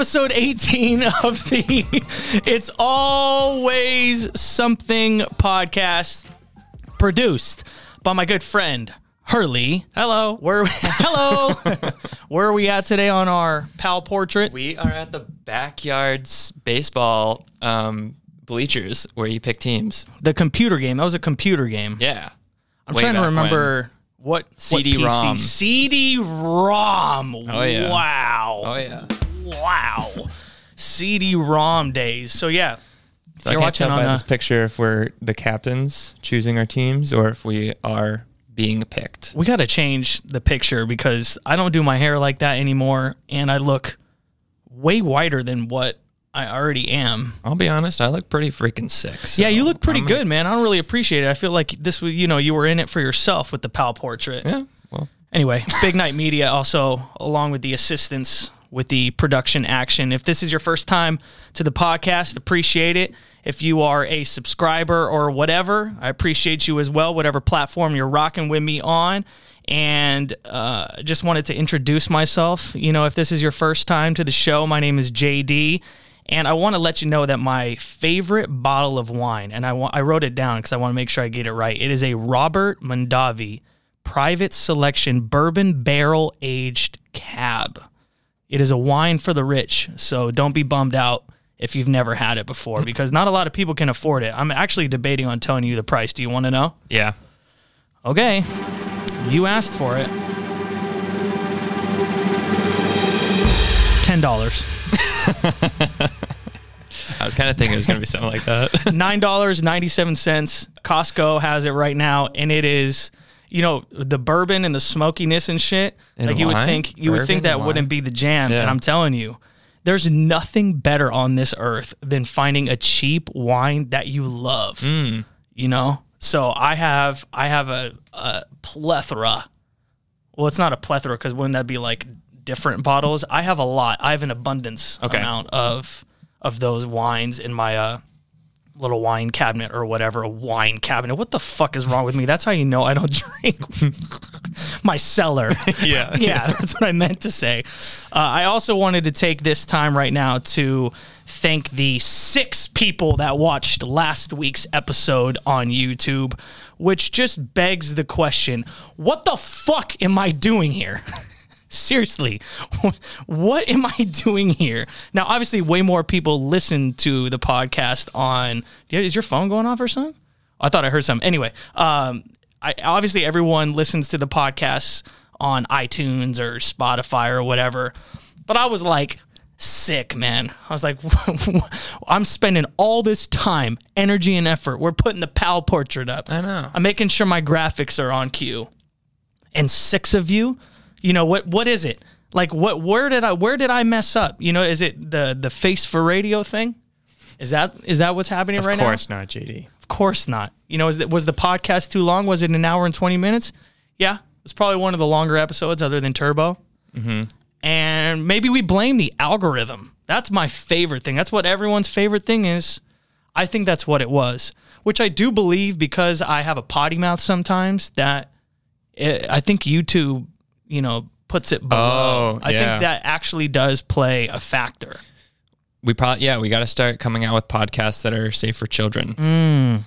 episode 18 of the It's Always Something podcast, produced by my good friend Hurley. Hello. Where hello, where are we at today on our pal portrait? We are at the backyards baseball um, bleachers where you pick teams. the computer game. That was a computer game. Yeah. I'm Way trying to back remember what CD-ROM. CD-ROM. Oh, yeah. Wow. Oh yeah. Wow. CD-ROM days. So yeah. So I can't watching tell on by a- this picture if we're the captains choosing our teams or if we are being picked. We got to change the picture because I don't do my hair like that anymore and I look way whiter than what I already am. I'll be honest, I look pretty freaking sick. so yeah, you look pretty I'm- good, man. I don't really appreciate it. I feel like this was, you know, you were in it for yourself with the pal portrait. Yeah. Well, Anyway, Big Night Media also, along with the assistance with the production action. If this is your first time to the podcast, appreciate it. If you are a subscriber or whatever, I appreciate you as well, whatever platform you're rocking with me on. And uh, just wanted to introduce myself. You know, if this is your first time to the show, my name is JD. And I want to let you know that my favorite bottle of wine, and I, wa- I wrote it down because I want to make sure I get it right. It is a Robert Mondavi private selection bourbon barrel aged cab. It is a wine for the rich, so don't be bummed out if you've never had it before because not a lot of people can afford it. I'm actually debating on telling you the price. Do you want to know? yeah. Okay. You asked for it. $10. I was kind of thinking it was going to be something like that. nine dollars ninety seven cents. Costco has it right now, and it is you know the bourbon and the smokiness and shit. And like you would think you would think that wouldn't be the jam, Yeah. and I'm telling you. There's nothing better on this earth than finding a cheap wine that you love. Mm. You know, so I have I have a, a plethora. Well, it's not a plethora because wouldn't that be like different bottles? I have a lot. I have an abundance Okay. amount of of those wines in my uh, little wine cabinet or whatever. A wine cabinet. What the fuck is wrong with me? That's how you know I don't drink. my cellar. Yeah. yeah, that's what I meant to say. Uh, I also wanted to take this time right now to thank the six people that watched last week's episode on YouTube, which just begs the question what the fuck am I doing here? Seriously, what am I doing here? Now, obviously, way more people listen to the podcast on. Is your phone going off or something? I thought I heard something. Anyway, um, I, obviously everyone listens to the podcasts on iTunes or Spotify or whatever. But I was like sick, man. I was like, I'm spending all this time, energy, and effort. We're putting the pal portrait up. I know. I'm making sure my graphics are on cue. And six of you, you know what? What is it? Like what? Where did I? Where did I mess up? You know, is it the the face for radio thing? Is that is that what's happening right now? Of course not, JD. Of course not. You know, is that, was the podcast too long? Was it an hour and 20 minutes? Yeah. It's probably one of the longer episodes other than Turbo. Mm-hmm. And maybe we blame the algorithm. That's my favorite thing. That's what everyone's favorite thing is. I think that's what it was, which I do believe because I have a potty mouth sometimes that it, I think YouTube, you know, puts it below. Oh, I yeah. think that actually does play a factor. We probably yeah, we got to start coming out with podcasts that are safe for children. Mm.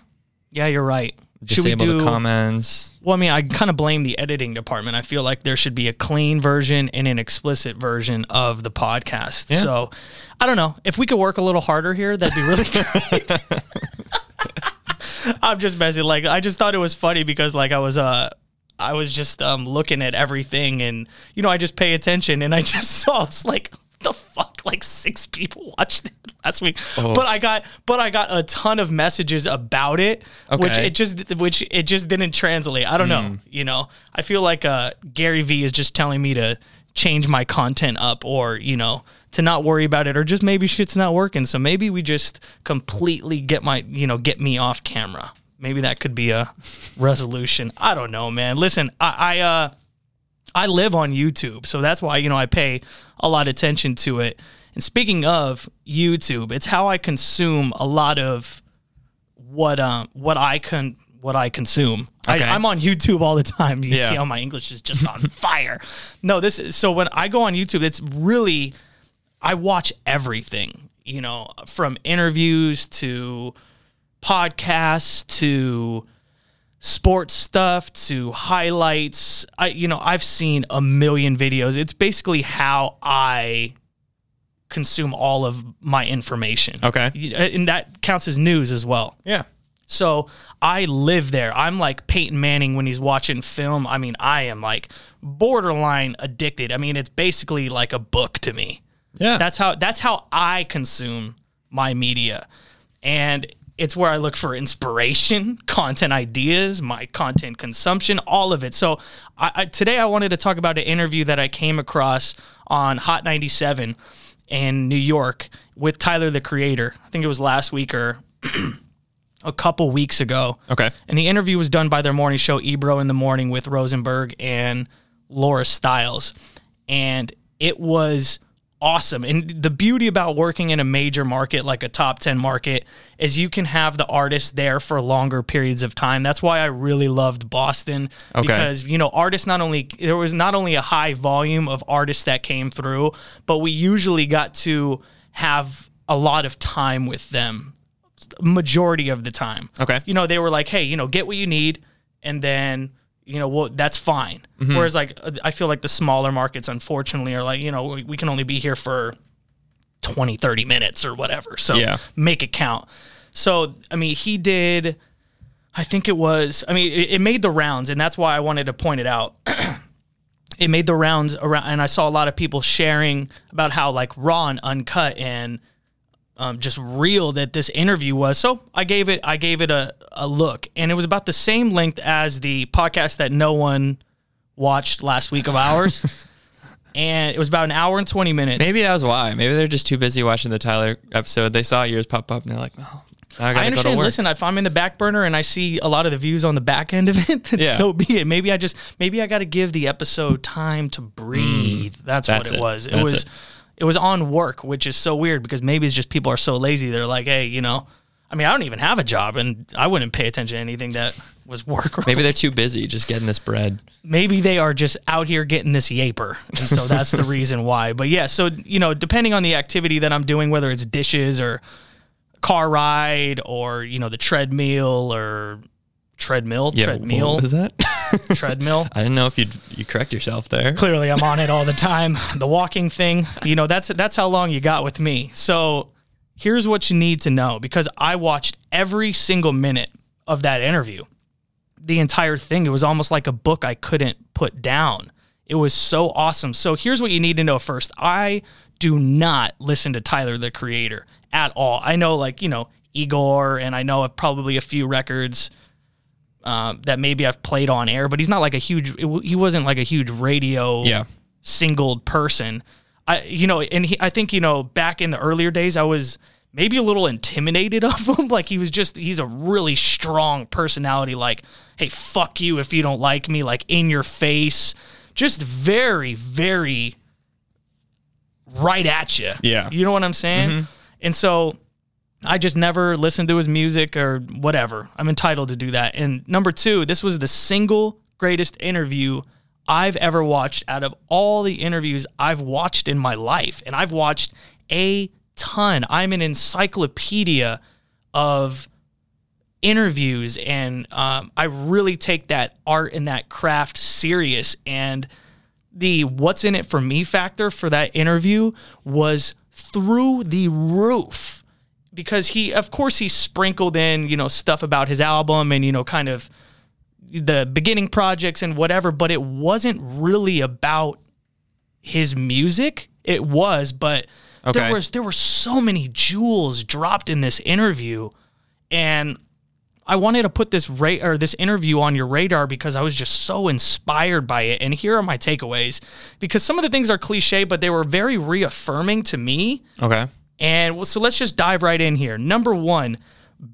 Yeah, you're right. Should we Disable do the comments. Well, I mean, I kind of blame the editing department. I feel like there should be a clean version and an explicit version of the podcast. Yeah. So, I don't know. If we could work a little harder here, that'd be really great. I'm just messing. Like, I just thought it was funny because, like, I was, uh, I was just um looking at everything, and you know, I just pay attention, and I just saw, I was like, the fuck? Like six people watched it last week. Oh. but i got but i got a ton of messages about it which it just which it just didn't translate. I don't know you know? I feel like uh gary vee is just telling me to change my content up or you know to not worry about it or just maybe shit's not working. So maybe we just completely get my you know get me off camera maybe that could be a resolution i don't know man listen i i uh I live on YouTube, so that's why you know I pay a lot of attention to it. And speaking of YouTube, it's how I consume a lot of what um what I can what I consume. Okay. I, I'm on YouTube all the time. You Yeah. see how my English is just on fire. No, this is, so when I go on YouTube, it's really I watch everything, you know, from interviews to podcasts to sports stuff to highlights. I you know, I've seen a million videos. It's basically how I consume all of my information. Okay. Uh, and that counts as news as well. Yeah. So I live there. I'm like Peyton Manning when he's watching film. I mean, I am like borderline addicted. I mean, it's basically like a book to me. Yeah. That's how that's how I consume my media. And it's where I look for inspiration, content ideas, my content consumption, all of it. So I, I, today I wanted to talk about an interview that I came across on Hot 97 in New York with Tyler the Creator. I think it was last week or a couple weeks ago. Okay. And the interview was done by their morning show, Ebro in the Morning, with Rosenberg and Laura Styles. And it was awesome. And the beauty about working in a major market like a top 10 market is you can have the artists there for longer periods of time. That's why I really loved Boston Okay. because you know artists not only there was not only a high volume of artists that came through, but we usually got to have a lot of time with them majority of the time. Okay. You know, they were like, "Hey, you know, get what you need and then you know, well, that's fine. Mm-hmm. Whereas, like, I feel like the smaller markets, unfortunately, are like, you know, we, we can only be here for 20, 30 minutes or whatever. So Yeah. make it count. So, I mean, he did, I think it was, I mean, it, it made the rounds, and that's why I wanted to point it out. it made the rounds around, and I saw a lot of people sharing about how, like, raw and uncut and um, just real that this interview was. So I gave it I gave it a, a look, and it was about the same length as the podcast that no one watched last week of ours, and it was about an hour and twenty minutes. Maybe that was why. Maybe they're just too busy watching the Tyler episode. They saw yours pop up and they're like, oh, I I understand. Listen, if I'm in the back burner and I see a lot of the views on the back end of it, then Yeah. so be it. Maybe I just maybe I got to give the episode time to breathe. that's, Mm. That's what it, it. was. It That's was it. It. was on work, which is so weird because maybe it's just people are so lazy. They're like, hey, you know, I mean, I don't even have a job, and I wouldn't pay attention to anything that was work. Maybe they're too busy just getting this bread. maybe they are just out here getting this yaper and so that's the reason why but yeah so you know depending on the activity that i'm doing whether it's dishes or car ride or you know the treadmill or treadmill treadmill What was that? treadmill. I didn't know if you you correct yourself there. clearly i'm on it all the time. The walking thing you know that's that's how long you got with me. So here's what you need to know because i watched every single minute of that interview. The entire thing it was almost like a book i couldn't put down. It was so awesome. So here's what you need to know first. I do not listen to tyler the creator at all. I know like you know igor and i know of probably a few records uh, that maybe I've played on air, but he's not like a huge. He wasn't like a huge radio Yeah. singled person. I you know, and he, I think you know back in the earlier days, I was maybe a little intimidated of him. Like he was just he's a really strong personality. Like hey, fuck you if you don't like me. Like in your face, just very very right at you. Yeah. you know what I'm saying. And so I just never listened to his music or whatever. I'm entitled to do that. And number two, this was the single greatest interview I've ever watched out of all the interviews I've watched in my life. And I've watched a ton. I'm an encyclopedia of interviews and um, I really take that art and that craft serious. And the what's in it for me factor for that interview was through the roof because he of course he sprinkled in you know stuff about his album and you know kind of the beginning projects and whatever but it wasn't really about his music it was but Okay. there was there were so many jewels dropped in this interview and I wanted to put this ra- or this interview on your radar because I was just so inspired by it. And here are my takeaways because some of the things are cliche, but they were very reaffirming to me. Okay. And well, so let's just dive right in here. Number one,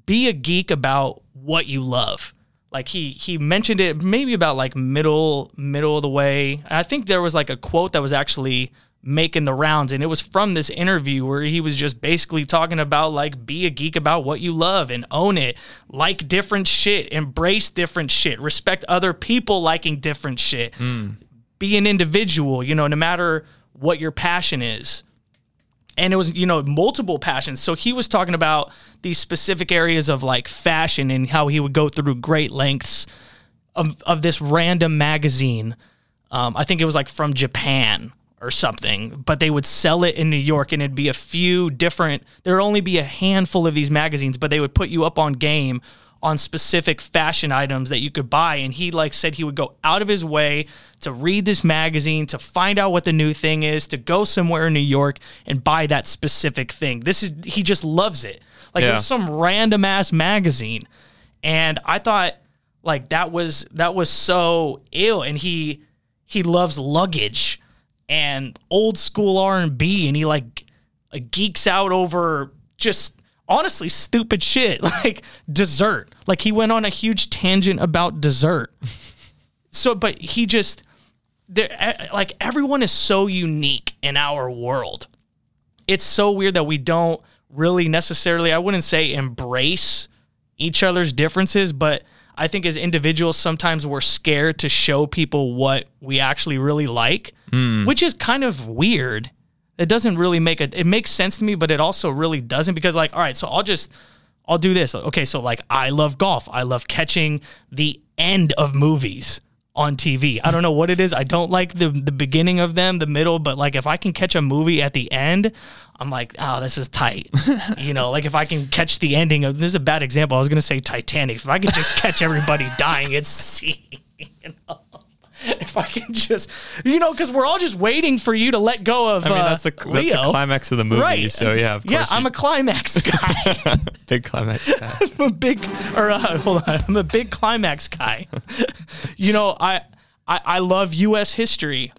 be a geek about what you love. Like he he mentioned it maybe about like middle middle of the way. I think there was like a quote that was actually making the rounds and it was from this interview where he was just basically talking about like be a geek about what you love and own it like different shit embrace different shit respect other people liking different shit hmm. be an individual you know no matter what your passion is and it was you know multiple passions. So he was talking about these specific areas of like fashion and how he would go through great lengths of, of this random magazine. Um, i think it was like from japan or something but they would sell it in new york and it'd be a few different there would only be a handful of these magazines but they would put you up on game on specific fashion items that you could buy. And he like said he would go out of his way to read this magazine to find out what the new thing is to go somewhere in New York and buy that specific thing. This is he just loves it. Like Yeah. was some random ass magazine. And I thought like that was that was so ill. And he he loves luggage and old school R&B and he like, like geeks out over just honestly stupid shit. Like dessert. Like he went on a huge tangent about dessert. So but he just there like everyone is so unique in our world. It's so weird that we don't really necessarily i wouldn't say embrace each other's differences but i think as individuals sometimes we're scared to show people what we actually really like hmm. which is kind of weird it doesn't really make a it makes sense to me but it also really doesn't because like all right so i'll just i'll do this. Okay so like i love golf. I love catching the end of movies on tv i don't know what it is. I don't like the the beginning of them the middle but like if i can catch a movie at the end i'm like oh this is tight. You know like if i can catch the ending of this is a bad example. I was gonna say titanic. If i could just catch everybody dying at sea you know if I can just, you know, because we're all just waiting for you to let go of. I mean, uh, that's the that's Leo. the climax of the movie. Right. So yeah, of course. Yeah, I'm you- a climax guy. big climax. guy. I'm a big, or uh, hold on, I'm a big climax guy. you know, I, I I love U.S. history.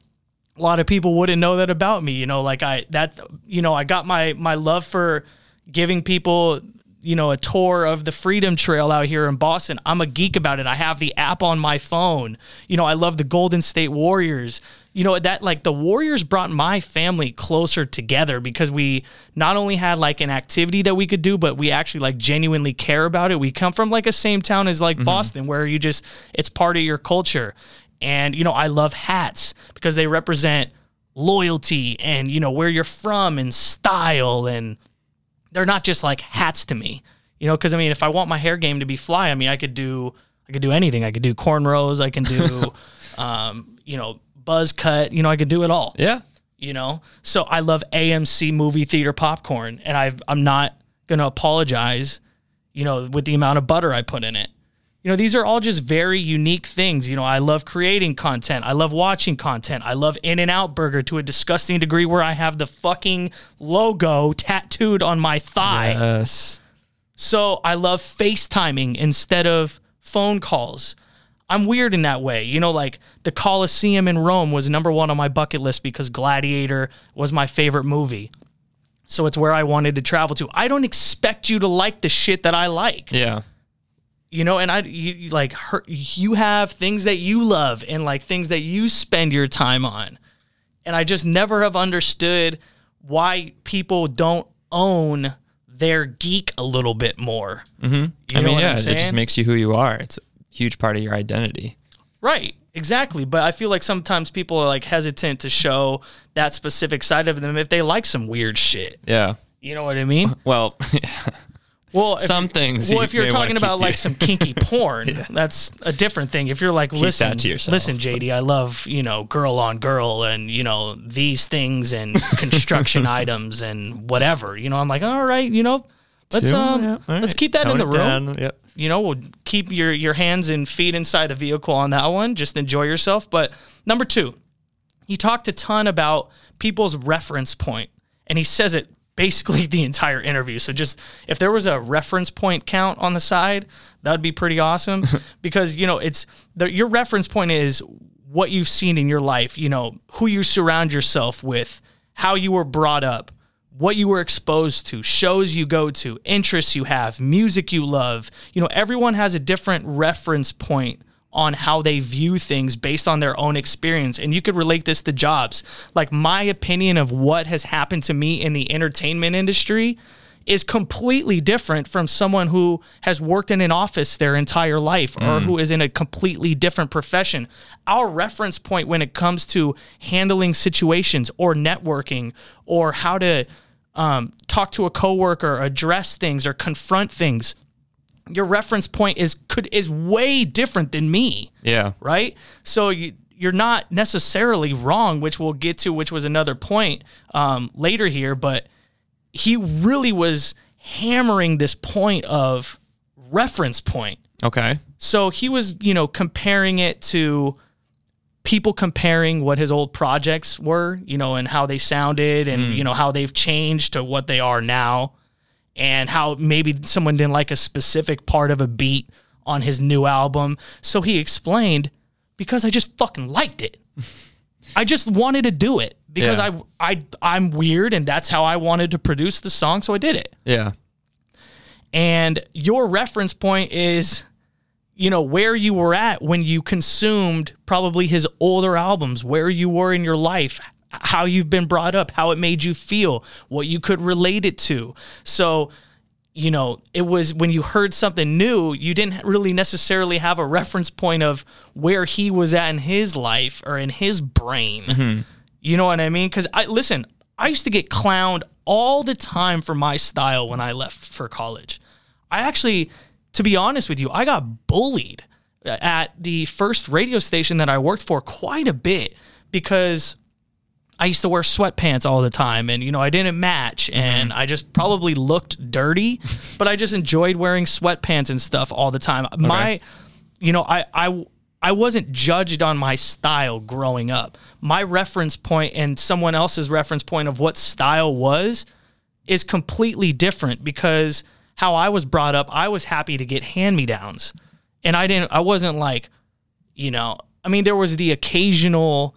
A lot of people wouldn't know that about me. You know, like I that you know I got my my love for giving people you know a tour of the Freedom Trail out here in Boston. I'm a geek about it. I have the app on my phone. You know, I love the Golden State Warriors. You know that like the Warriors brought my family closer together because we not only had like an activity that we could do, but we actually like genuinely care about it. We come from like a same town as like mm-hmm. Boston, where you just it's part of your culture. And you know, I love hats because they represent loyalty and you know where you're from and style and they're not just like hats to me. You know, because I mean, if I want my hair game to be fly, I mean, I could do I could do anything. I could do cornrows. I can do, um, you know, buzz cut. You know, I could do it all. Yeah. You know, so I love AMC movie theater popcorn, and I I'm not gonna apologize. You know, with the amount of butter I put in it. You know, these are all just very unique things. You know, I love creating content. I love watching content. I love In-N-Out Burger to a disgusting degree where I have the fucking logo tattooed on my thigh. Yes. So I love FaceTiming instead of phone calls. I'm weird in that way. You know, like the Colosseum in Rome was number one on my bucket list because Gladiator was my favorite movie. So it's where I wanted to travel to. I don't expect you to like the shit that I like Yeah. You know and i you, you, like her, you have things that you love and like things that you spend your time on and i just never have understood why people don't own their geek a little bit more mm-hmm. you I know mean, yeah, it just makes you who you are. It's a huge part of your identity. right exactly but i feel like sometimes people are like hesitant to show that specific side of them if they like some weird shit Yeah. you know what i mean Well, Well, if Some you- things Well, you if you're talking about like some kinky porn, that's a different thing. If you're like, listen, to yourself." listen, JD, I love you know girl on girl and you know these things and construction items and whatever. You know, I'm like, all right, you know, let's Two? um, Yeah, let's right. keep that in the room. Yep. You know, we'll keep your your hands and feet inside the vehicle on that one. Just enjoy yourself. But number two, he talked a ton about people's reference point, and he says it basically the entire interview. So just if there was a reference point count on the side, that would be pretty awesome because you know it's the, your reference point is what you've seen in your life. You know who you surround yourself with, how you were brought up. What you were exposed to, shows you go to, interests you have, music you love. You know, everyone has a different reference point on how they view things based on their own experience. And you could relate this to jobs. Like my opinion of what has happened to me in the entertainment industry is completely different from someone who has worked in an office their entire life or who is in a completely different profession. Our reference point when it comes to handling situations or networking or how to um, talk to a coworker, address things, or confront things, your reference point is could is way different than me Yeah. right? So you, you're not necessarily wrong, which we'll get to, which was another point um, later here. But he really was hammering this point of reference point. Okay. So he was, you know, comparing it to people comparing what his old projects were, you know, and how they sounded and, you know, how they've changed to what they are now and how maybe someone didn't like a specific part of a beat on his new album. So he explained because I just fucking liked it. I just wanted to do it because Yeah. I I I'm weird and that's how I wanted to produce the song, so I did it Yeah. and your reference point is you know where you were at when you consumed probably his older albums where you were in your life how you've been brought up how it made you feel what you could relate it to so you know it was when you heard something new you didn't really necessarily have a reference point of where he was at in his life or in his brain mm-hmm. you know what I mean? Because I listen, I used to get clowned all the time for my style when I left for college. I actually, to be honest with you, I got bullied at the first radio station that I worked for quite a bit because I used to wear sweatpants all the time and you know I didn't match mm-hmm. and I just probably looked dirty, but I just enjoyed wearing sweatpants and stuff all the time. My you know, I I I wasn't judged on my style growing up. My reference point and someone else's reference point of what style was is completely different because how I was brought up, I was happy to get hand-me-downs. And I didn't I wasn't like, you know, I mean there was the occasional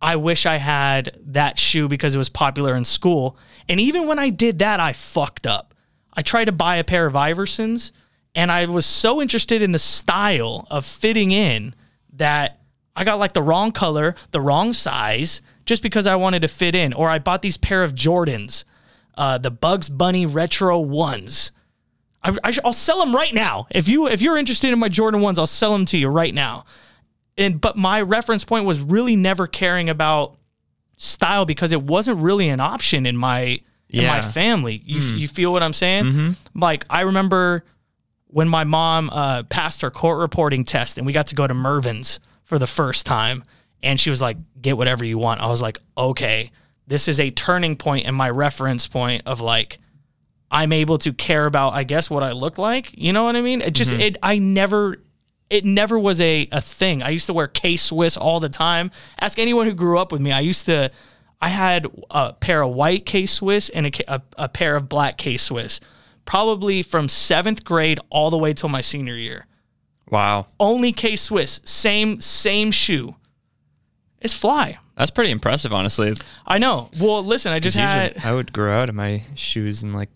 I wish I had that shoe because it was popular in school. And even when I did that, I fucked up. I tried to buy a pair of Iversons and I was so interested in the style of fitting in that I got like the wrong color, the wrong size, just because I wanted to fit in. Or I bought these pair of Jordans, uh, the Bugs Bunny Retro ones. I, will sell them right now. If you if you're interested in my Jordan ones, I'll sell them to you right now. And but my reference point was really never caring about style because it wasn't really an option in my in my Yeah. family. You hmm. you feel what I'm saying? Mm-hmm. Like I remember when my mom uh, passed her court reporting test and we got to go to Mervyn's for the first time and she was like get whatever you want. I was like okay, this is a turning point in my reference point of like I'm able to care about I guess what I look like. You know what I mean? It just mm-hmm. it I never it never was a, a thing. I used to wear K Swiss all the time. Ask anyone who grew up with me. I used to I had a pair of white K Swiss and a a pair of black K Swiss, probably from seventh grade all the way till my senior year. Wow. Only K Swiss, same same shoe. It's fly. That's pretty impressive, honestly. I know. Well, listen, I just had. I would grow out of my shoes in like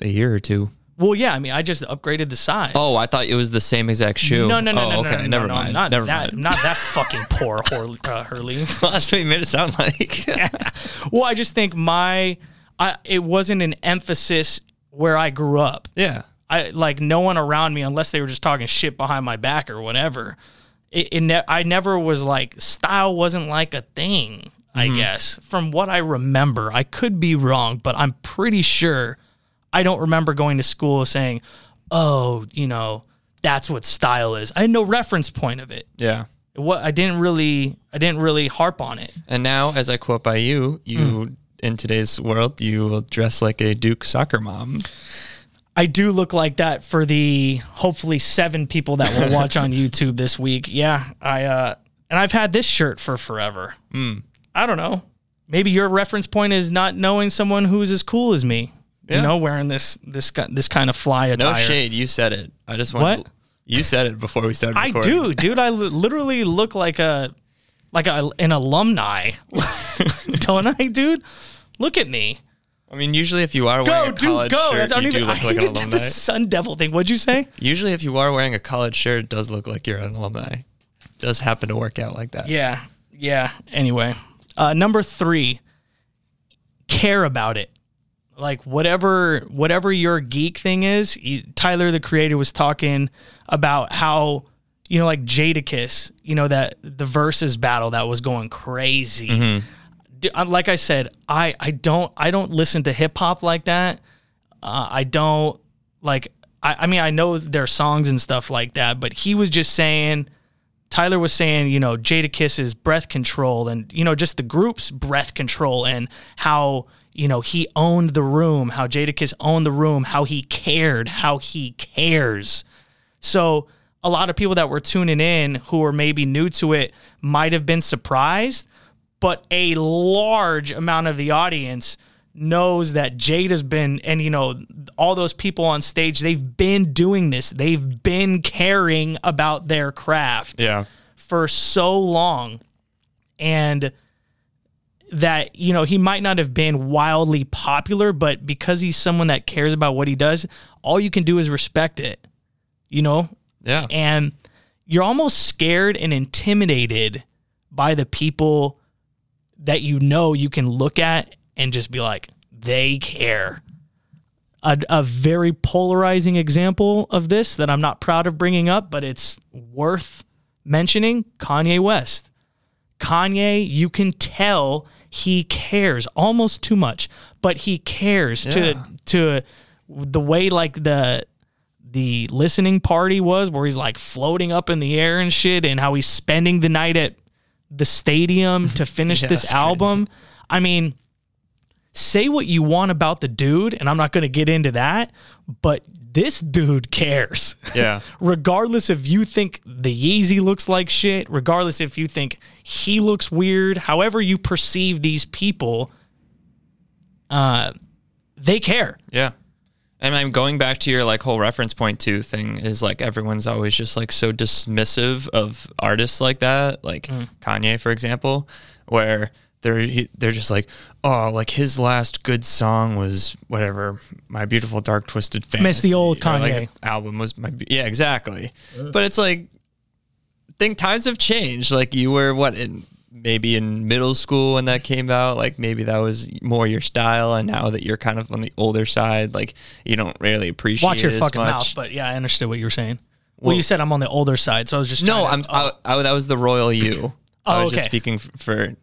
a year or two. Well, yeah. I mean, I just upgraded the size. Oh, I thought it was the same exact shoe. no, no, no, oh, no, okay, no, no, never no, mind. Not never that. mind. I'm not that fucking poor, Hurley. Uh, Hurley. That's what you made it sound like. well, I just think my, I, it wasn't an emphasis where I grew up. yeah. I like no one around me unless they were just talking shit behind my back or whatever. It, it ne- I never was like style wasn't like a thing. I guess from what I remember, I could be wrong, but I'm pretty sure I don't remember going to school saying, "Oh, you know, that's what style is." I had no reference point of it. Yeah. What I didn't really, I didn't really harp on it. And now, as I quote by you, you Hmm. in today's world, you will dress like a Duke soccer mom. I do look like that for the hopefully seven people that will watch on YouTube this week. Yeah, I uh, and I've had this shirt for forever. Hmm. I don't know. Maybe your reference point is not knowing someone who's as cool as me. Yeah. You know, wearing this this this kind of fly attire. No shade. You said it. I just want. What? You said it before we started. I do, dude. I literally look like a like a, an alumni, don't I, dude? Look at me. I mean, usually if you are Go, wearing a dude, college go. shirt, That's, you even. do look I like an alumni. the Sun Devil thing. What'd you say? Usually, if you are wearing a college shirt, it does look like you're an alumni. It does happen to work out like that. Yeah. Yeah. Anyway, uh, number three, care about it. Like whatever whatever your geek thing is, you, Tyler the creator was talking about how you know like Jadakiss, you know that the versus battle that was going crazy. d- uh, like I said, I I don't I don't listen to hip hop like that. Uh, I don't like. I, I mean, I know their songs and stuff like that, but he was just saying. Tyler was saying, you know, Jadakiss's breath control and, you know, just the group's breath control and how, you know, he owned the room, how Jadakiss owned the room, how he cared, how he cares. So a lot of people that were tuning in who were maybe new to it might have been surprised, but a large amount of the audience knows that Jade has been, and you know, all those people on stage, they've been doing this. They've been caring about their craft Yeah. for so long. And that, you know, he might not have been wildly popular, but because he's someone that cares about what he does, all you can do is respect it, you know? Yeah. And you're almost scared and intimidated by the people that you know you can look at and just be like, they care. A, a very polarizing example of this that I'm not proud of bringing up, but it's worth mentioning Kanye West. Kanye, you can tell he cares almost too much, but he cares Yeah. to to the way like the the listening party was where he's like floating up in the air and shit and how he's spending the night at the stadium to finish Yeah, this album. I mean, say what you want about the dude and I'm not going to get into that, but this dude cares. Yeah. regardless if you think the Yeezy looks like shit, regardless if you think he looks weird, however you perceive these people, uh, they care. Yeah. And I'm going back to your like whole reference point two thing is like everyone's always just like so dismissive of artists like that, like Kanye for example, where they're he, they're just like, oh, like his last good song was whatever, my beautiful dark twisted fantasy. Miss the old or, like, Kanye. album was my yeah exactly, but it's like think times have changed. Like you were what in maybe in middle school when that came out, like maybe that was more your style, and now that you're kind of on the older side, like you don't really appreciate Watch your it as fucking much. mouth. But yeah, I understood what you were saying. Well, Well- you said I'm on the older side, so I was just no, to- I'm oh. I, I, that was the royal you. Oh, I Oh, was just speaking f- for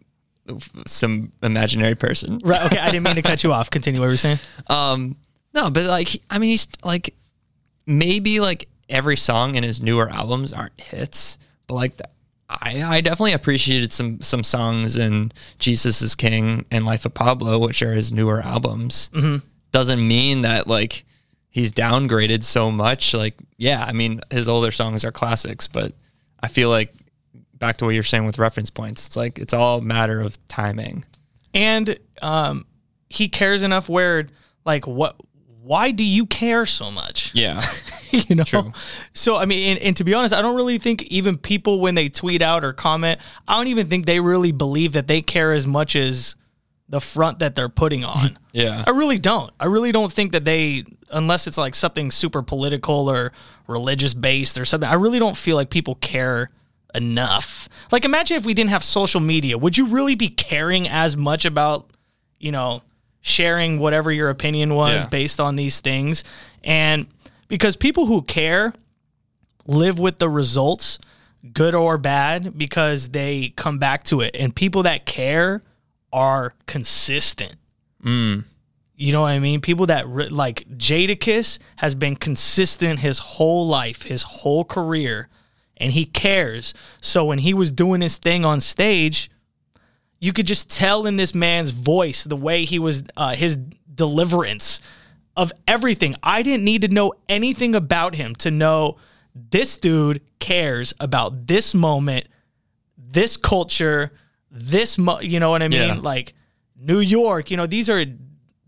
some imaginary person. right. Okay, I didn't mean to cut you off. Continue what you were saying. Um, no, but like, I mean, he's like, maybe like every song in his newer albums aren't hits, but like, the, I I definitely appreciated some some songs in Jesus is King and Life of Pablo, which are his newer albums. Mm-hmm. Doesn't mean that like he's downgraded so much. Like, yeah, I mean, his older songs are classics, but I feel like back to what you're saying with reference points, it's like it's all a matter of timing. and um, he cares enough where like what why do you care so much? Yeah, you know? True. so i mean and, and to be honest i don't really think even people when they tweet out or comment i don't even think they really believe that they care as much as the front that they're putting on. Yeah, i really don't. I really don't think that they unless it's like something super political or religious based or something i really don't feel like people care enough. Like imagine if we didn't have social media. Would you really be caring as much about you know sharing whatever your opinion was Yeah. based on these things? And because people who care live with the results good or bad because they come back to it. And people that care are consistent. Mm. You know what I mean? People that re- like Jadakiss has been consistent his whole life, his whole career, and he cares. So when he was doing his thing on stage, you could just tell in this man's voice the way he was, uh, his deliverance of everything. I didn't need to know anything about him to know this dude cares about this moment, this culture, this, mo- you know what I mean? Yeah. Like New York, you know, these are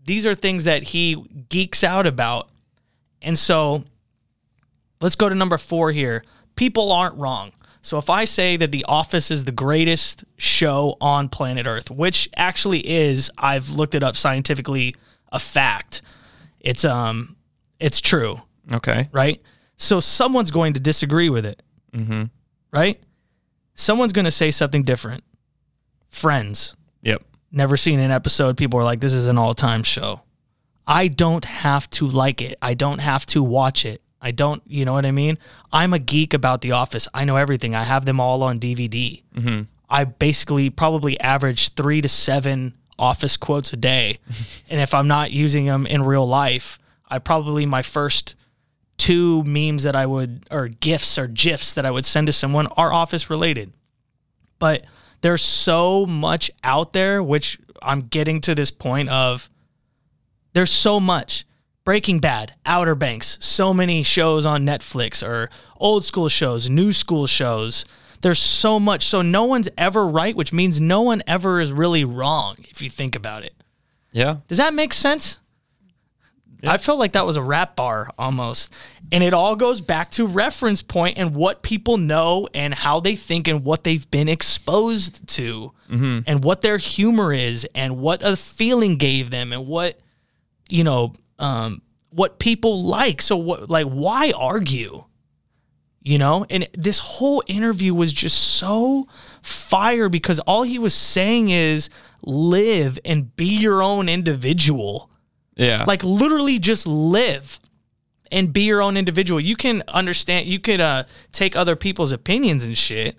these are things that he geeks out about. And so let's go to number 4 here. People aren't wrong. So if I say that The Office is the greatest show on planet Earth, which actually is, I've looked it up scientifically, a fact. It's um it's true okay, right? So someone's going to disagree with it, mm-hmm. right? Someone's going to say something different. Friends, yep, never seen an episode. People are like, "This is an all-time show." I don't have to like it. I don't have to watch it. I don't, you know what I mean? I'm a geek about The Office. I know everything. I have them all on DVD. Mm-hmm. I basically probably average three to seven office quotes a day. and if I'm not using them in real life, I probably my first two memes that I would, or gifs or gifs that I would send to someone are office related. But there's so much out there, which I'm getting to this point of there's so much. Breaking Bad, Outer Banks, so many shows on Netflix or old school shows, new school shows. There's so much. So no one's ever right, which means no one ever is really wrong if you think about it. Yeah. Does that make sense? I felt like that was a rap bar almost. And it all goes back to reference point and what people know and how they think and what they've been exposed to mm-hmm. and what their humor is and what a feeling gave them and what, you know, um, what people like. So what like why argue? You know? And this whole interview was just so fire because all he was saying is live and be your own individual. Yeah. Like literally just live and be your own individual. You can understand, you could uh, take other people's opinions and shit,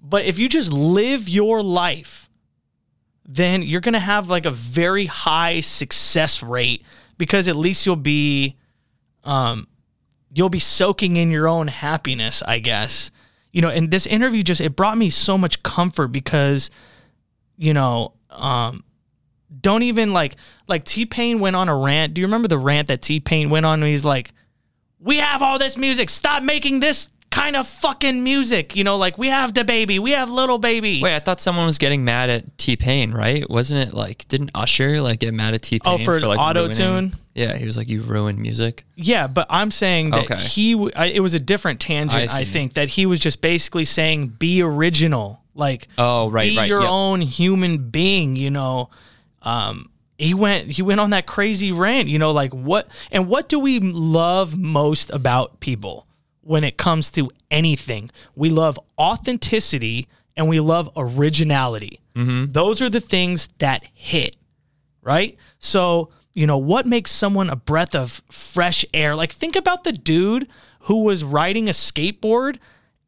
but if you just live your life, then you're going to have like a very high success rate because at least you'll be um you'll be soaking in your own happiness, I guess. You know, and this interview just it brought me so much comfort because you know, um don't even like like T Pain went on a rant. Do you remember the rant that T Pain went on? He's like, "We have all this music. Stop making this kind of fucking music." You know, like we have DaBaby, we have Lil Baby. Wait, I thought someone was getting mad at T Pain, right? Wasn't it like didn't Usher like get mad at T Pain Oh, for like auto-tune? Yeah, he was like, "You ruined music." Yeah, but I'm saying that Okay. he. w- I, it was a different tangent. I I, think that he was just basically saying, "Be original." Like, Oh, right, be right, your yep. own human being. You know, um, he went he went on that crazy rant. You know, like what and what do we love most about people when it comes to anything? We love authenticity and we love originality. Mm-hmm. Those are the things that hit right? So, you know, what makes someone a breath of fresh air? Like, think about the dude who was riding a skateboard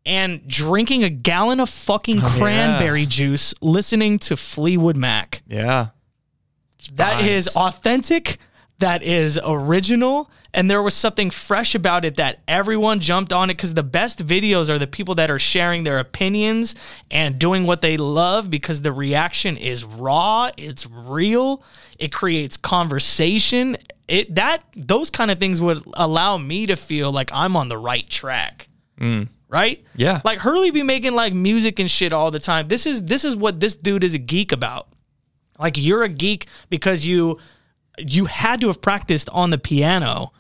and drinking a gallon of fucking cranberry juice listening to Fleetwood Mac. Yeah. That is Vibes. authentic. That is original. And there was something fresh about it that everyone jumped on it because the best videos are the people that are sharing their opinions and doing what they love because the reaction is raw, it's real, it creates conversation. It that those kind of things would allow me to feel like I'm on the right track. Mm. Right? Yeah. Like Hurley be making like music and shit all the time. This is this is what this dude is a geek about like you're a geek because you you had to have practiced on the piano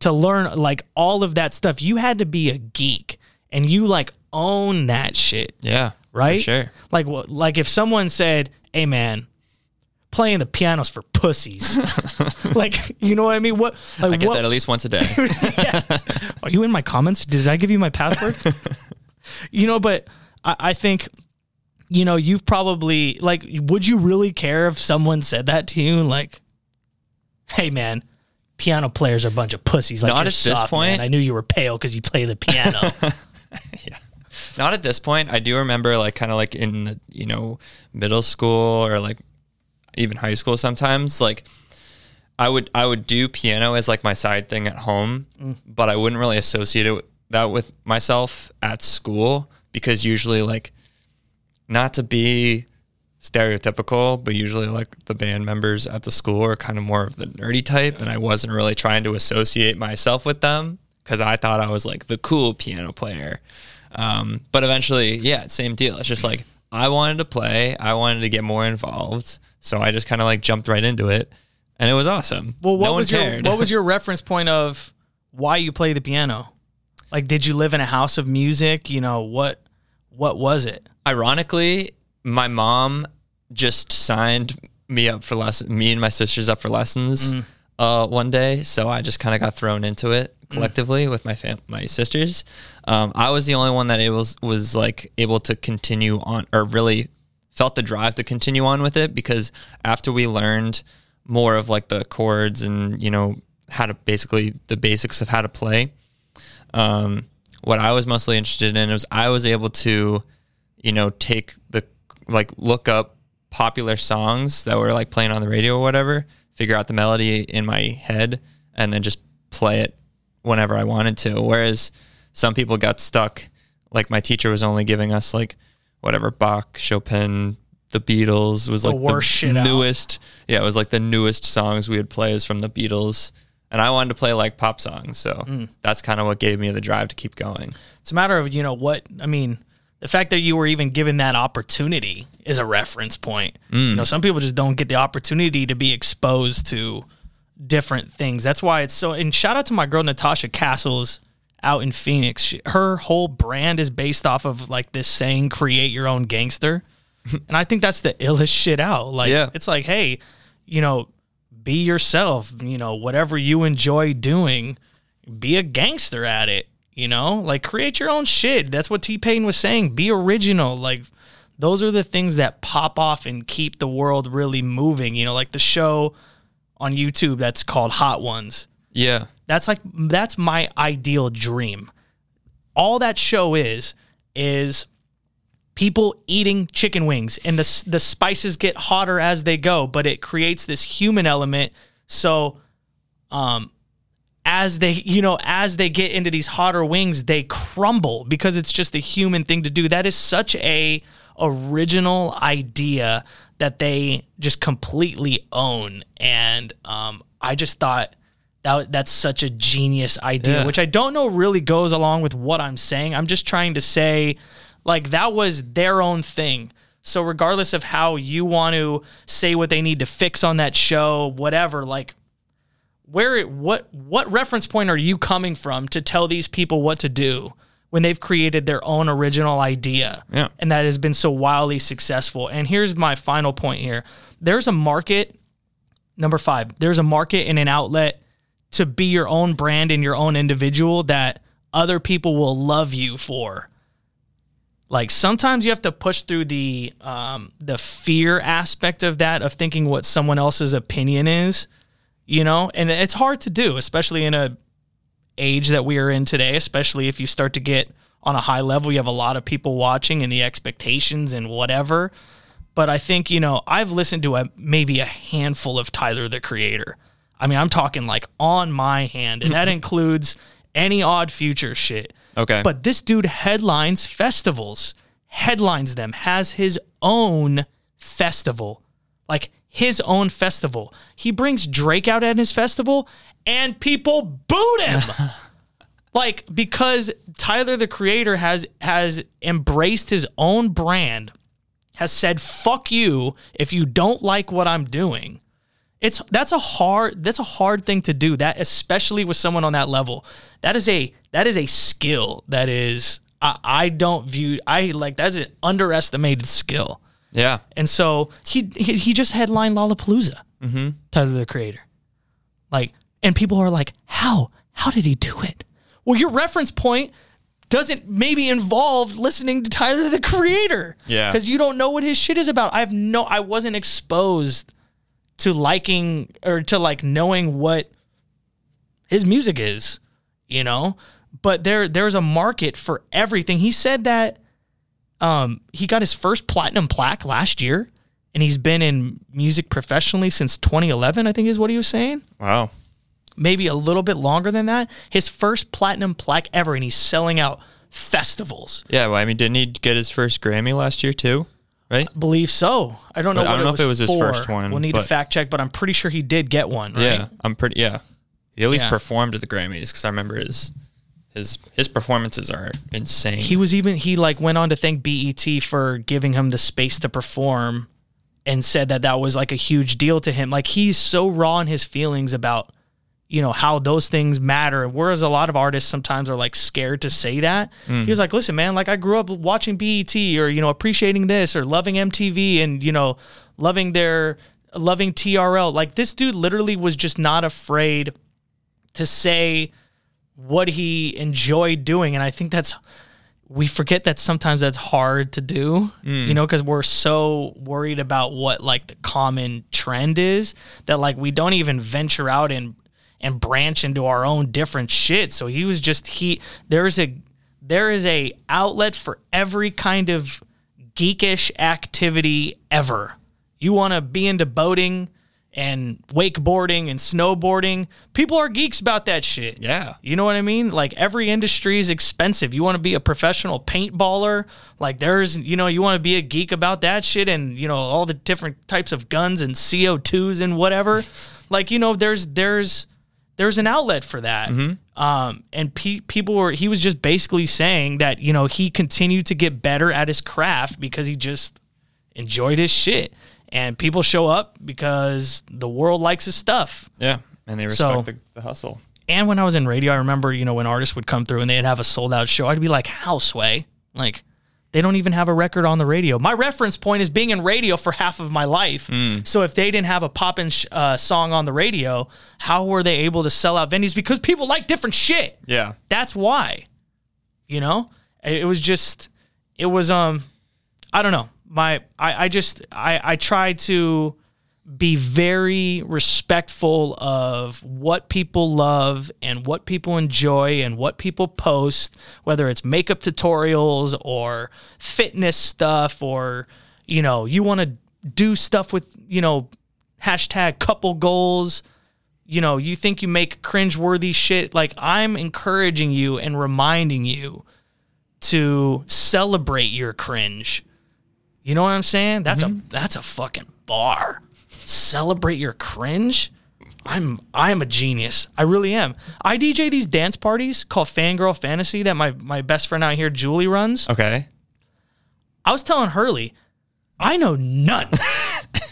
to learn like all of that stuff you had to be a geek and you like own that shit Yeah. for right sure. like what like if someone said hey man playing the piano's for pussies like you know what i mean what like I get what that at least once a day. are you in my comments? Did I give you my password? you know, but I, I think, you know, you've probably like, would you really care if someone said that to you? Like, hey man, piano players are a bunch of pussies. Like Not at this soft, man. point. I knew you were pale because you play the piano. yeah. Not at this point. I do remember like kind of like in the, you know middle school or like even high school sometimes like I would I would do piano as like my side thing at home, mm. but I wouldn't really associate it with, that with myself at school because usually like not to be stereotypical, but usually like the band members at the school are kind of more of the nerdy type, and I wasn't really trying to associate myself with them because I thought I was like the cool piano player. Um, but eventually, yeah, same deal. It's just like I wanted to play, I wanted to get more involved, so I just kind of like jumped right into it, and it was awesome. well, what no was your cared. what was your reference point of why you play the piano? Like, did you live in a house of music? You know what? What was it? Ironically, my mom just signed me up for lessons, me and my sisters up for lessons uh, one day. So I just kind of got thrown into it collectively with my fam- my sisters. Um, I was the only one that able was like able to continue on or really felt the drive to continue on with it because after we learned more of like the chords and you know how to basically the basics of how to play um, what I was mostly interested in was I was able to, you know, take the like look up popular songs that were like playing on the radio or whatever, figure out the melody in my head, and then just play it whenever I wanted to. Whereas some people got stuck. Like my teacher was only giving us like whatever Bach, Chopin, the Beatles was like worst the shit out. newest. Yeah, it was like the newest songs we would play is from the Beatles. And I wanted to play like pop songs, so Mm. that's kind of what gave me the drive to keep going. It's a matter of, you know, what, I mean, the fact that you were even given that opportunity is a reference point. You mm. know, some people just don't get the opportunity to be exposed to different things. That's why it's so, and shout out to my girl, Natasha Castles out in Phoenix. She, her whole brand is based off of like this saying, create your own gangster. and I think that's the illest shit out. Like, Yeah. it's like, hey, you know, be yourself, you know, whatever you enjoy doing, be a gangster at it, you know? Like create your own shit. That's what T-Pain was saying. Be original. Like those are the things that pop off and keep the world really moving, you know, like the show on YouTube that's called Hot Ones. Yeah. That's like that's my ideal dream. All that show is is people eating chicken wings and the the spices get hotter as they go, but it creates this human element so um as they you know as they get into these hotter wings they crumble because it's just a human thing to do. That is such a original idea that they just completely own. And um i just thought that that's such a genius idea Yeah. which i don't know really goes along with what i'm saying. I'm just trying to say like that was their own thing. So regardless of how you want to say what they need to fix on that show whatever like where it, what what reference point are you coming from to tell these people what to do when they've created their own original idea? Yeah. and that has been so wildly successful. And here's my final point here. There's a market number 5 there's a market and an outlet to be your own brand and your own individual that other people will love you for. Like sometimes you have to push through the um, the fear aspect of that of thinking what someone else's opinion is you know? And it's hard to do especially in a age that we are in today especially if you start to get on a high level you have a lot of people watching and the expectations and whatever. But i think you know i've listened to a maybe a handful of tyler the creator. I mean i'm talking like on my hand and that includes any odd future shit. Okay. but this dude headlines festivals, headlines them, has his own festival, like his own festival. He brings Drake out at his festival and people booed him. like because Tyler the creator has has embraced his own brand, has said fuck you if you don't like what I'm doing. It's that's a hard that's a hard thing to do. That especially with someone on that level. That is a that is a skill that is I, I don't view I like that's an underestimated skill. Yeah. And so he he, he just headlined Lollapalooza. Mm-hmm. Tyler the Creator. Like, and people are like, how? How did he do it? Well, your reference point doesn't maybe involve listening to Tyler the Creator. Yeah. Because you don't know what his shit is about. I have no I wasn't exposed to liking or to like knowing what his music is, you know? But there there's a market for everything. He said that um, he got his first platinum plaque last year, and he's been in music professionally since 2011. I think is what he was saying. Wow. Maybe a little bit longer than that. His first platinum plaque ever, and he's selling out festivals. Yeah. Well, I mean, didn't he get his first Grammy last year too? Right. Believe so. I don't know. I don't know if it was his for. first one, We'll need to fact check, but I'm pretty sure he did get one. Right? Yeah. I'm pretty. Yeah. He at least Yeah. performed at the Grammys because I remember his his his performances are insane. He was even he like went on to thank BET for giving him the space to perform and said that that was like a huge deal to him. Like he's so raw in his feelings about you know how those things matter whereas a lot of artists sometimes are like scared to say that. He was mm. like, "Listen, man, like I grew up watching BET or you know appreciating this or loving MTV and you know loving their loving TRL. Like this dude literally was just not afraid to say what he enjoyed doing. And i think that's we forget that sometimes that's hard to do mm. you know because we're so worried about what like the common trend is that like we don't even venture out and and branch into our own different shit. So he was just he there's a there is a outlet for every kind of geekish activity ever. You want to be into boating and wakeboarding and snowboarding. People are geeks about that shit. Yeah. You know what I mean? Like every industry is expensive. You want to be a professional paintballer, like there's, you know, you want to be a geek about that shit and, you know, all the different types of guns and CO2s and whatever. like, you know, there's there's there's an outlet for that. Um, and pe- people were he was just basically saying that, you know, he continued to get better at his craft because he just enjoyed his shit. And people show up because the world likes his stuff. Yeah. And they So- respect the, the hustle. And when I was in radio, I remember, you know, when artists would come through and they'd have a sold out show, I'd be like, how sway? Like, they don't even have a record on the radio. My reference point is being in radio for half of my life. So if they didn't have a poppin' sh- uh, song on the radio, how were they able to sell out venues? Because people like different shit. Yeah. That's why. You know, it was just, it was um, I don't know. My I I just I I tried to be very respectful of what people love and what people enjoy and what people post, whether it's makeup tutorials or fitness stuff or, you know, you want to do stuff with, you know, hashtag couple goals. You know, you think you make cringeworthy shit. Like, I'm encouraging you and reminding you to celebrate your cringe. You know what I'm saying? That's a mm-hmm. that's a fucking bar. Celebrate your cringe. I'm I'm a genius. I really am. I DJ these dance parties called Fangirl Fantasy that my my best friend out here Julie runs. Okay. I was telling Hurley, I know none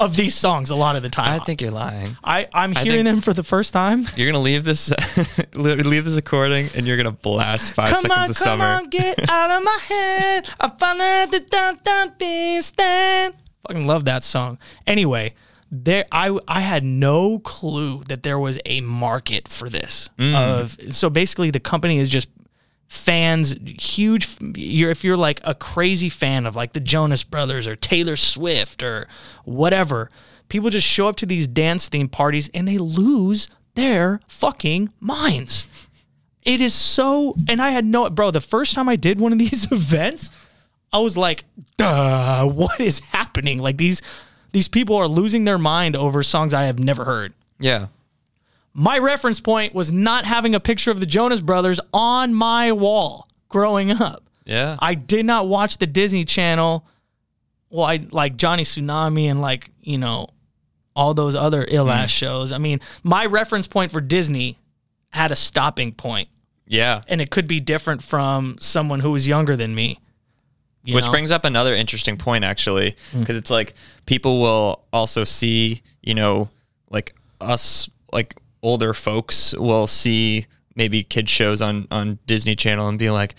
of these songs a lot of the time. I think you're lying. I, I'm hearing think- them for the first time. You're gonna leave this leave this recording and you're gonna blast five Come seconds on, of come summer. on, get out of my head. I found out the downtown stand. Fucking love that song. Anyway, there I I had no clue that there was a market for this. Mm. Of so basically the company is just fans huge you're if you're like a crazy fan of like the Jonas Brothers or Taylor Swift or whatever people just show up to these dance theme parties and they lose their fucking minds it is so, and I had no, bro. The first time I did one of these events, I was like, "Duh, what is happening?" Like these, these people are losing their mind over songs I have never heard. Yeah. My reference point was not having a picture of the Jonas Brothers on my wall growing up. Yeah. I did not watch the Disney Channel. Well, I like Johnny Tsunami and like you know all those other ill ass mm. shows. I mean, my reference point for Disney had a stopping point yeah. and it could be different from someone who was younger than me. you Which know? brings up another interesting point, actually, mm. because it's like people will also see, you know, like us, like older folks will see maybe kids shows on on Disney Channel and be like,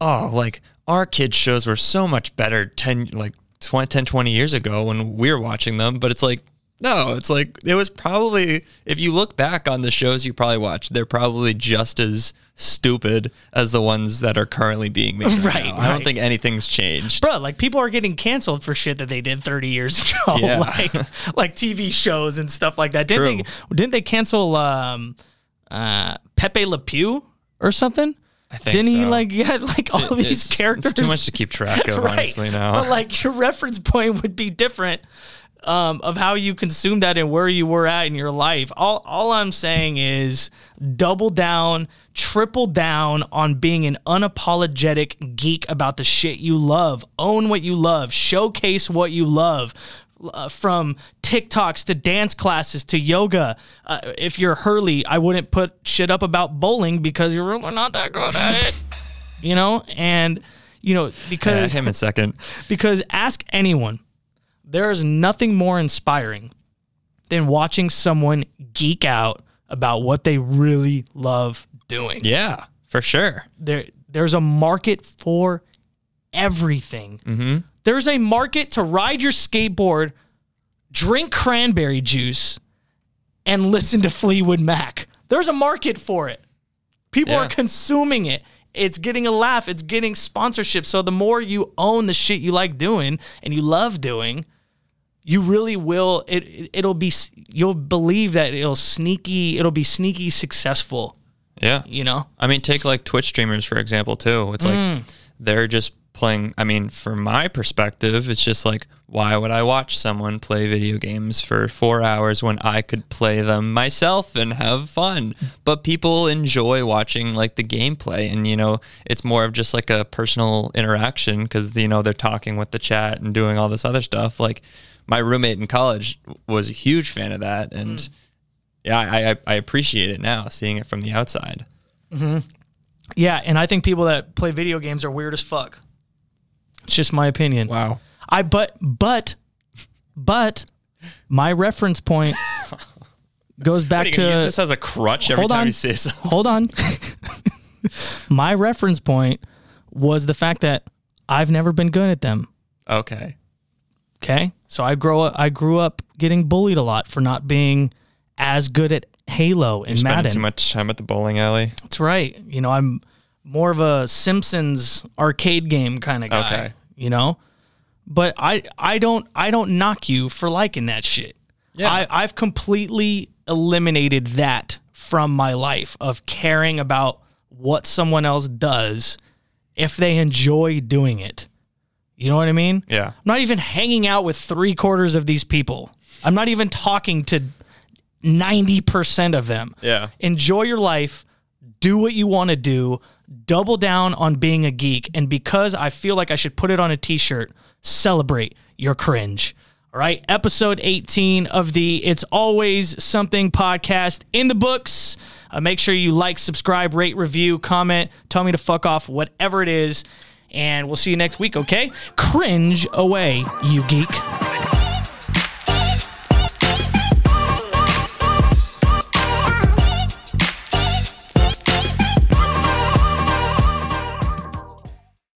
oh, like our kids shows were so much better 10 like 20, 10 20 years ago when we were watching them. But it's like no it's like it was probably if you look back on the shows you probably watched they're probably just as stupid as the ones that are currently being made right, Right, i don't right. think anything's changed bro, like people are getting canceled for shit that they did 30 years ago, Yeah. like like TV shows and stuff like that. Didn't True. they didn't they cancel um uh Pepe Le Pew or something? I think Didn't he like yeah, like all It- these it's- characters? it's too much to keep track of honestly now But like your reference point would be different um, of how you consume that and where you were at in your life. All all I'm saying is double down, triple down on being an unapologetic geek about the shit you love. Own what you love. Showcase what you love. Uh, from TikToks to dance classes to yoga. Uh, if you're Hurley, I wouldn't put shit up about bowling because you're really not that good at it. You know, and you know yeah, because him in second because ask anyone, there is nothing more inspiring than watching someone geek out about what they really love doing. yeah for sure There, there's a market for everything. Mm-hmm. There's a market to ride your skateboard, drink cranberry juice, and listen to Fleetwood Mac. There's a market for it. People Yeah. are consuming it. It's getting a laugh. It's getting sponsorship. So the more you own the shit you like doing and you love doing, you really will. It it- it'll be. You'll believe that it'll sneaky. It'll be sneaky successful. yeah You know. I mean, take like Twitch streamers for example too. It's like Mm. they're just playing. I mean, from my perspective, it's just like, why would I watch someone play video games for four hours when I could play them myself and have fun? But people enjoy watching like the gameplay, and you know, it's more of just like a personal interaction because you know they're talking with the chat and doing all this other stuff. Like my roommate in college was a huge fan of that, and Mm. yeah, I, I I appreciate it now, seeing it from the outside. Yeah, and I think people that play video games are weird as fuck. It's just my opinion. Wow. I but but but my reference point goes back What, gonna use to this as a crutch every hold time on. you say something? hold on. my reference point was the fact that I've never been good at them. Okay. Okay, so I grow up. I grew up getting bullied a lot for not being as good at Halo and Spending Madden. too much time at the bowling alley. That's right. You know, I'm more of a Simpsons arcade game kind of guy. Okay. You know, but I I don't I don't knock you for liking that shit. Yeah. I, I've completely eliminated that from my life of caring about what someone else does if they enjoy doing it. You know what I mean? Yeah. I'm not even hanging out with three quarters of these people. I'm not even talking to 90% of them. Yeah. Enjoy your life, do what you want to do, double down on being a geek. And because I feel like I should put it on a t shirt, celebrate your cringe. All right. Episode 18 of the It's Always Something podcast in the books. Uh, make sure you like, subscribe, rate, review, comment, tell me to fuck off, whatever it is. And we'll see you next week, okay? Cringe away, you geek.